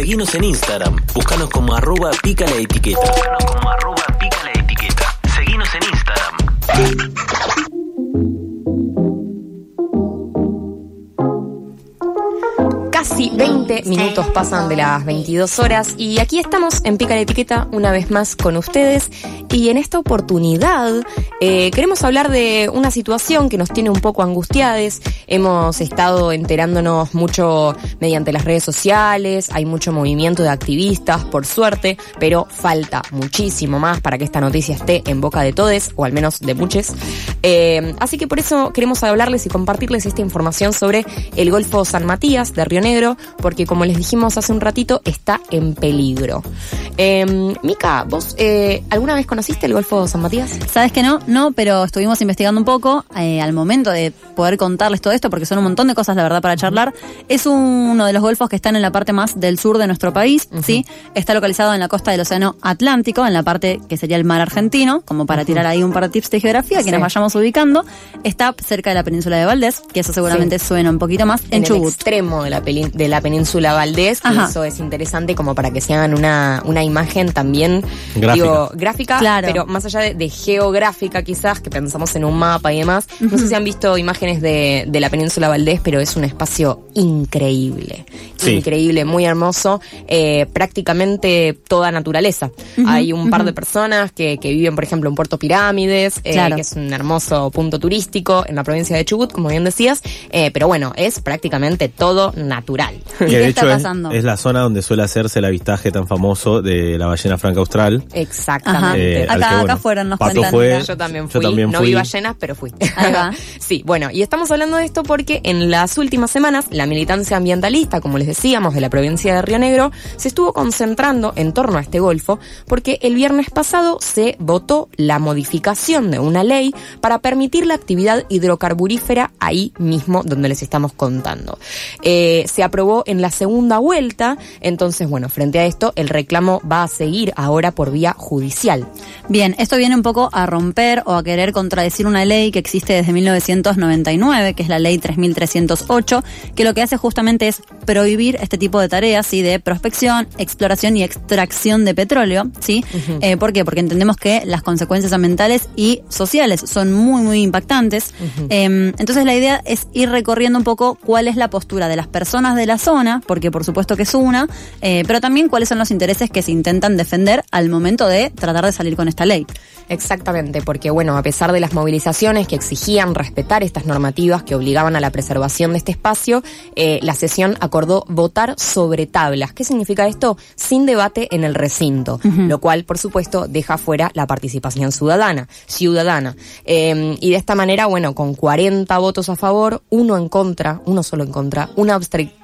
Seguinos en Instagram. Búscanos como arroba pica la etiqueta. Búscanos como arroba pica la etiqueta. Seguinos en Instagram. 20 minutos pasan de las 22 horas y aquí estamos en Pica la Etiqueta una vez más con ustedes y en esta oportunidad eh, queremos hablar de una situación que nos tiene un poco angustiades. Hemos estado enterándonos mucho mediante las redes sociales, hay mucho movimiento de activistas, por suerte, pero falta muchísimo más para que esta noticia esté en boca de todos, o al menos de muchos. Eh, así que por eso queremos hablarles y compartirles esta información sobre el Golfo San Matías de Río Negro porque como les dijimos hace un ratito, está en peligro. Eh, Mica, ¿vos eh, alguna vez conociste el Golfo San Matías? Sabes que no, no, pero estuvimos investigando un poco eh, al momento de poder contarles todo esto, porque son un montón de cosas, la verdad, para charlar. Es uno de los golfos que están en la parte más del sur de nuestro país, ¿sí? Está localizado en la costa del Océano Atlántico, en la parte que sería el mar argentino, como para tirar ahí un par de tips de geografía que nos vayamos ubicando. Está cerca de la península de Valdés, que eso seguramente suena un poquito más, en, en el extremo de la, de la península Valdés, y eso es interesante como para que se hagan una, una imagen también gráfica, gráfica claro. pero más allá de, geográfica quizás, que pensamos en un mapa y demás, no sé si han visto imágenes de, de, la península Valdés, pero es un espacio increíble, increíble, muy hermoso, eh, prácticamente toda naturaleza. Hay un par de personas que, que, viven, por ejemplo, en Puerto Pirámides, eh, que es un hermoso punto turístico en la provincia de Chubut, como bien decías, eh, pero bueno, es prácticamente todo natural. Que de hecho es, la zona donde suele hacerse el avistaje tan famoso de la ballena franca austral. Exactamente. Eh, acá, acá fueron, nos fue, Yo también fui. no vi ballenas, pero fui. sí, bueno, y estamos hablando de esto porque en las últimas semanas la militancia ambientalista, como les decíamos, de la provincia de Río Negro, se estuvo concentrando en torno a este golfo porque el viernes pasado se votó la modificación de una ley para permitir la actividad hidrocarburífera ahí mismo donde les estamos contando. Eh, se aprobó en la segunda vuelta. Entonces, bueno, frente a esto, el reclamo va a seguir ahora por vía judicial. Bien, esto viene un poco a romper o a querer contradecir una ley que existe desde 1999, que es la ley 3308, que lo que hace justamente es prohibir este tipo de tareas, ¿sí? De prospección, exploración y extracción de petróleo, ¿sí? Eh, ¿Por qué? Porque entendemos que las consecuencias ambientales y sociales son muy, muy impactantes. Em, entonces la idea es ir recorriendo un poco cuál es la postura de las personas de la zona, porque por supuesto que es una, eh, pero también cuáles son los intereses que se intentan defender al momento de tratar de salir con esta ley. Exactamente, porque bueno, a pesar de las movilizaciones que exigían respetar estas normativas que obligaban a la preservación de este espacio, eh, la sesión acordó votar sobre tablas. ¿Qué significa esto? Sin debate en el recinto, lo cual, por supuesto, deja fuera la participación ciudadana. ciudadana. Eh, y de esta manera, bueno, con 40 votos a favor, uno en contra, uno solo en contra, una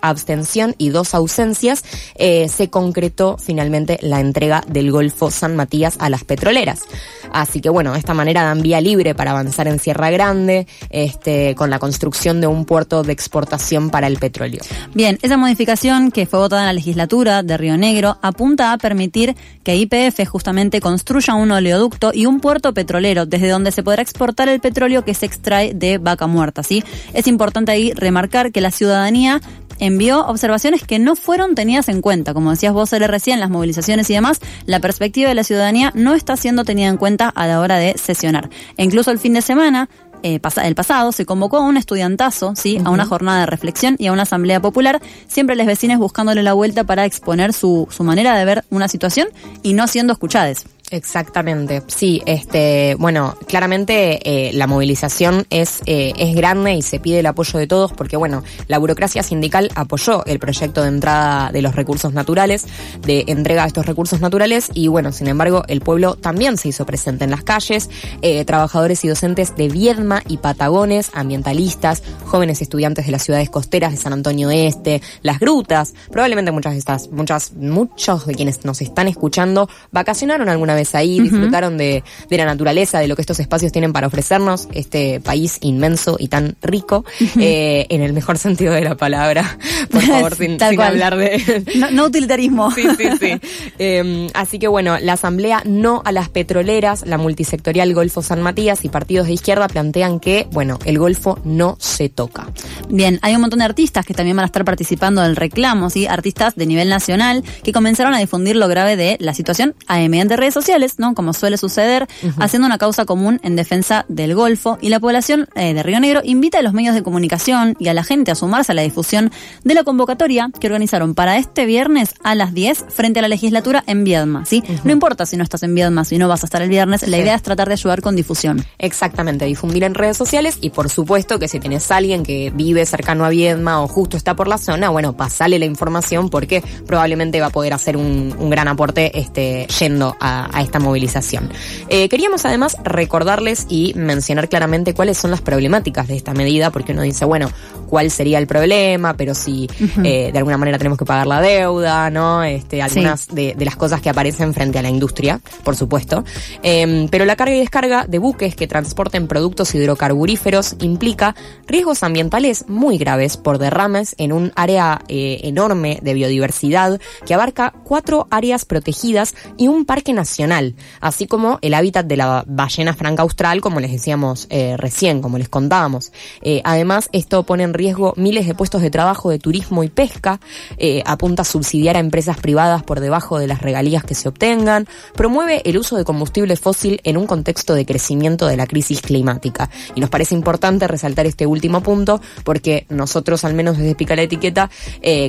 abstención y dos ausencias, eh, se concretó finalmente la entrega del Golfo San Matías a las petroleras. Así que bueno, de esta manera dan vía libre para avanzar en Sierra Grande, este, con la construcción de un puerto de exportación para el petróleo. Bien, esa modificación que fue votada en la legislatura de Río Negro apunta a permitir que IPF justamente construya un oleoducto y un puerto petrolero desde donde se podrá exportar el petróleo que se extrae de vaca muerta. ¿sí? Es importante ahí remarcar que la ciudadanía envió observaciones que no fueron tenidas en cuenta. Como decías vos, recién, las movilizaciones y demás, la perspectiva de la ciudadanía no está siendo tenida en cuenta a la hora de sesionar. E incluso el fin de semana, eh, el pasado se convocó a un estudiantazo, ¿sí? a una jornada de reflexión y a una asamblea popular, siempre las vecinas buscándole la vuelta para exponer su, su manera de ver una situación y no siendo escuchadas. Exactamente, sí, este, bueno, claramente eh, la movilización es, eh, es grande y se pide el apoyo de todos porque, bueno, la burocracia sindical apoyó el proyecto de entrada de los recursos naturales, de entrega de estos recursos naturales y, bueno, sin embargo, el pueblo también se hizo presente en las calles, eh, trabajadores y docentes de Viedma y Patagones, ambientalistas, jóvenes estudiantes de las ciudades costeras de San Antonio Este, las grutas, probablemente muchas de estas, muchas, muchos de quienes nos están escuchando vacacionaron alguna vez ahí, disfrutaron de, de, la naturaleza, de lo que estos espacios tienen para ofrecernos, este país inmenso y tan rico, eh, en el mejor sentido de la palabra, por favor, sin, hablar de... No, utilitarismo. sí, sí, sí. Em, así que bueno, la Asamblea no a las petroleras, la multisectorial Golfo San Matías y partidos de izquierda plantean que, bueno, el Golfo no se toca. Bien, hay un montón de artistas que también van a estar participando del reclamo, ¿sí? Artistas de nivel nacional que comenzaron a difundir lo grave de la situación mediante redes sociales, ¿no? Como suele suceder, haciendo una causa común en defensa del Golfo y la población eh, de Río Negro invita a los medios de comunicación y a la gente a sumarse a la difusión de la convocatoria que organizaron para este viernes a las 10 frente a la legislatura en Viedma, ¿sí? No importa si no estás en Viedma, si no vas a estar el viernes, la idea es tratar de ayudar con difusión. Exactamente, difundir en redes sociales y por supuesto que si tienes a alguien que vive cercano a Viedma o justo está por la zona, bueno, pasale la información porque probablemente va a poder hacer un, gran aporte este, yendo a, esta movilización. Eh, queríamos además recordarles y mencionar claramente cuáles son las problemáticas de esta medida, porque uno dice, bueno, ¿cuál sería el problema? Pero si eh, de alguna manera tenemos que pagar la deuda, ¿no? Este, algunas de, las cosas que aparecen frente a la industria, por supuesto. Em, pero la carga y descarga de buques que transporten productos hidrocarburíferos implica riesgos ambientales muy graves por derrames en un área eh, enorme de biodiversidad que abarca cuatro áreas protegidas y un parque nacional, así como el hábitat de la ballena franca austral, como les decíamos eh, recién, como les contábamos. Eh, además, esto pone en riesgo miles de puestos de trabajo de turismo y pesca, apunta a subsidiar a empresas privadas por debajo de las regalías que se obtengan, promueve el uso de combustible fósil en un contexto de crecimiento de la crisis climática. Y nos parece importante resaltar este último punto porque nosotros, al menos desde Pica la Etiqueta,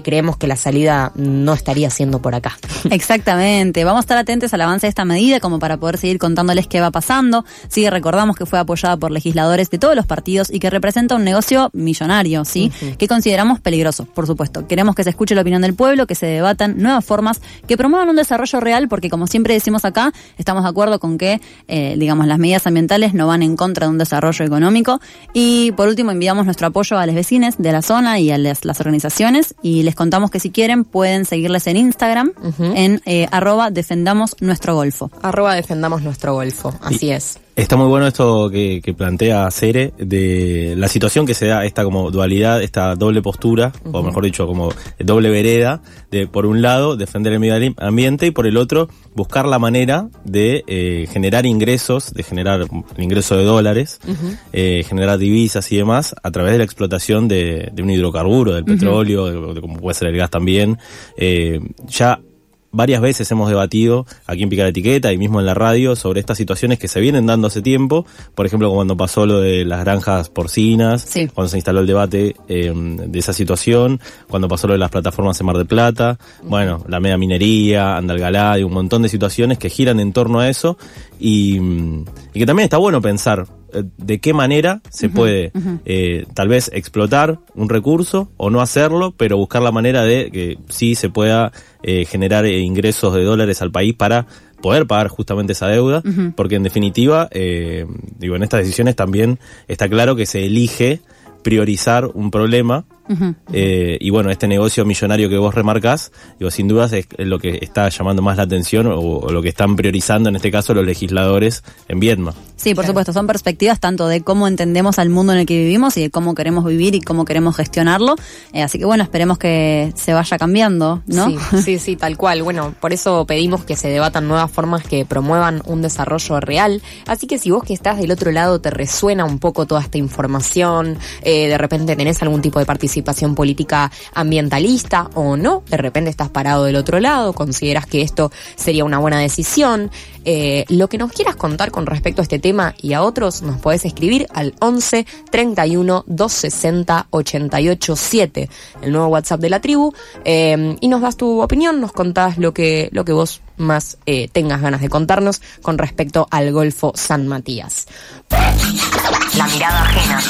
creemos que la salida no estaría siendo por acá. Exactamente. Vamos a estar atentos al avance de esta medida como para poder seguir contándoles qué va pasando. Sí, recordamos que fue apoyada por legisladores de todos los partidos y que representa un negocio millonario, ¿sí? Que consideramos peligroso, por supuesto. Queremos que se escuche la opinión del pueblo, que se debatan nuevas formas que promuevan un desarrollo real, porque como siempre decimos acá, estamos de acuerdo con que, eh, digamos, las medidas ambientales no van en contra de un desarrollo económico. Y por último, enviamos nuestro apoyo a los vecinos de la zona y a las, organizaciones y les contamos que si quieren pueden seguirles en Instagram, en eh, arroba defendamos nuestro golfo. Arroba defendamos nuestro golfo, así es. Está muy bueno esto que, plantea Cere de la situación que se da, esta como dualidad, esta doble postura, o mejor dicho, como doble vereda, de por un lado defender el medio ambiente y por el otro buscar la manera de eh, generar ingresos, de generar ingreso de dólares, eh, generar divisas y demás a través de la explotación de, un hidrocarburo, del petróleo, de, como puede ser el gas también. Eh, ya varias veces hemos debatido aquí en Picar la Etiqueta y mismo en la radio sobre estas situaciones que se vienen dando hace tiempo. Por ejemplo, cuando pasó lo de las granjas porcinas, cuando se instaló el debate eh, de esa situación, cuando pasó lo de las plataformas en Mar del Plata, bueno, la media minería, Andalgalá y un montón de situaciones que giran en torno a eso. Y, y que también está bueno pensar de qué manera se puede eh, tal vez explotar un recurso o no hacerlo, pero buscar la manera de que sí se pueda eh, generar ingresos de dólares al país para poder pagar justamente esa deuda, porque en definitiva, digo, en estas decisiones también está claro que se elige priorizar un problema eh, y bueno, este negocio millonario que vos remarcás, digo, sin dudas es lo que está llamando más la atención o, lo que están priorizando en este caso los legisladores en Vietnam. Sí, por supuesto, son perspectivas tanto de cómo entendemos al mundo en el que vivimos y de cómo queremos vivir y cómo queremos gestionarlo. Eh, así que bueno, esperemos que se vaya cambiando, ¿no? Sí, sí, sí, tal cual. Bueno, por eso pedimos que se debatan nuevas formas que promuevan un desarrollo real. Así que si vos que estás del otro lado te resuena un poco toda esta información, eh, de repente tenés algún tipo de participación, participación política ambientalista o no, de repente estás parado del otro lado, consideras que esto sería una buena decisión. Eh, lo que nos quieras contar con respecto a este tema y a otros, nos podés escribir al 11 31 260 88 7, el nuevo WhatsApp de la tribu, eh, y nos das tu opinión, nos contás lo que, lo que vos más eh, tengas ganas de contarnos con respecto al Golfo San Matías. La mirada ajena,